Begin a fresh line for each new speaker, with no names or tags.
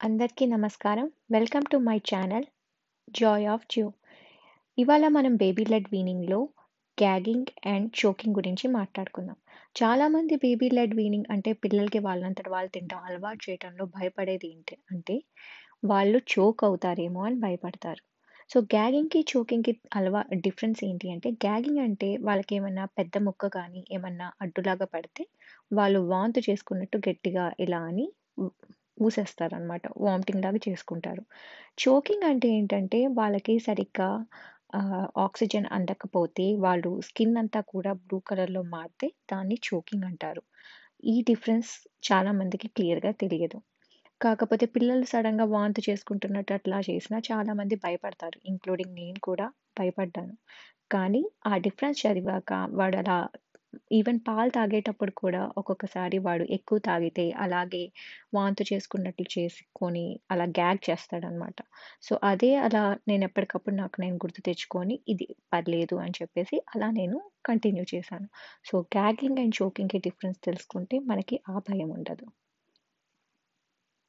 అందరికీ నమస్కారం. Welcome to my channel joy of జ్యూ. ఇవాళ మనం బేబీ లెడ్ వీనింగ్‌లో గ్యాగింగ్ అండ్ చోకింగ్ గురించి మాట్లాడుకుందాం. చాలామంది బేబీ లెడ్ వీనింగ్ అంటే పిల్లలకి వాళ్ళంతట వాళ్ళు తింటాం అలవాటు చేయడంలో భయపడేది ఏంటి అంటే వాళ్ళు చోక్ అవుతారేమో అని భయపడతారు. సో, గ్యాగింగ్‌కి, చోకింగ్‌కి అలవా డిఫరెన్స్ ఏంటి అంటే గ్యాగింగ్ అంటే వాళ్ళకేమన్నా పెద్ద ముక్క కానీ ఏమన్నా అడ్డులాగా పడితే వాళ్ళు వాంతు చేసుకున్నట్టు గట్టిగా ఇలా అని ఊసేస్తారనమాట. వామిటింగ్ లాగా చేసుకుంటారు. చోకింగ్ అంటే ఏంటంటే వాళ్ళకి సరిగ్గా ఆక్సిజన్ అందకపోతే వాళ్ళు స్కిన్ అంతా కూడా బ్లూ కలర్‌లో మారితే దాన్ని చోకింగ్ అంటారు. ఈ డిఫరెన్స్ చాలామందికి క్లియర్‌గా తెలియదు. కాకపోతే పిల్లలు సడన్గా వాంతి చేసుకుంటున్నట్టు అట్లా చేసినా చాలామంది భయపడతారు. ఇంక్లూడింగ్ నేను కూడా భయపడ్డాను. కానీ ఆ డిఫరెన్స్ చదివాక వాడలా ఈవెన్ పాలు తాగేటప్పుడు కూడా ఒక్కొక్కసారి వాడు ఎక్కువ తాగితే అలాగే వాంతు చేసుకున్నట్లు చేసుకొని అలా గ్యాగ్ చేస్తాడనమాట. సో, అదే అలా నేను ఎప్పటికప్పుడు నాకు నేను గుర్తు తెచ్చుకొని ఇది పర్లేదు అని చెప్పేసి అలా నేను కంటిన్యూ చేశాను. సో, గ్యాగింగ్ అండ్ చోకింగ్‌కి డిఫరెన్స్ తెలుసుకుంటే మనకి ఆ భయం ఉండదు.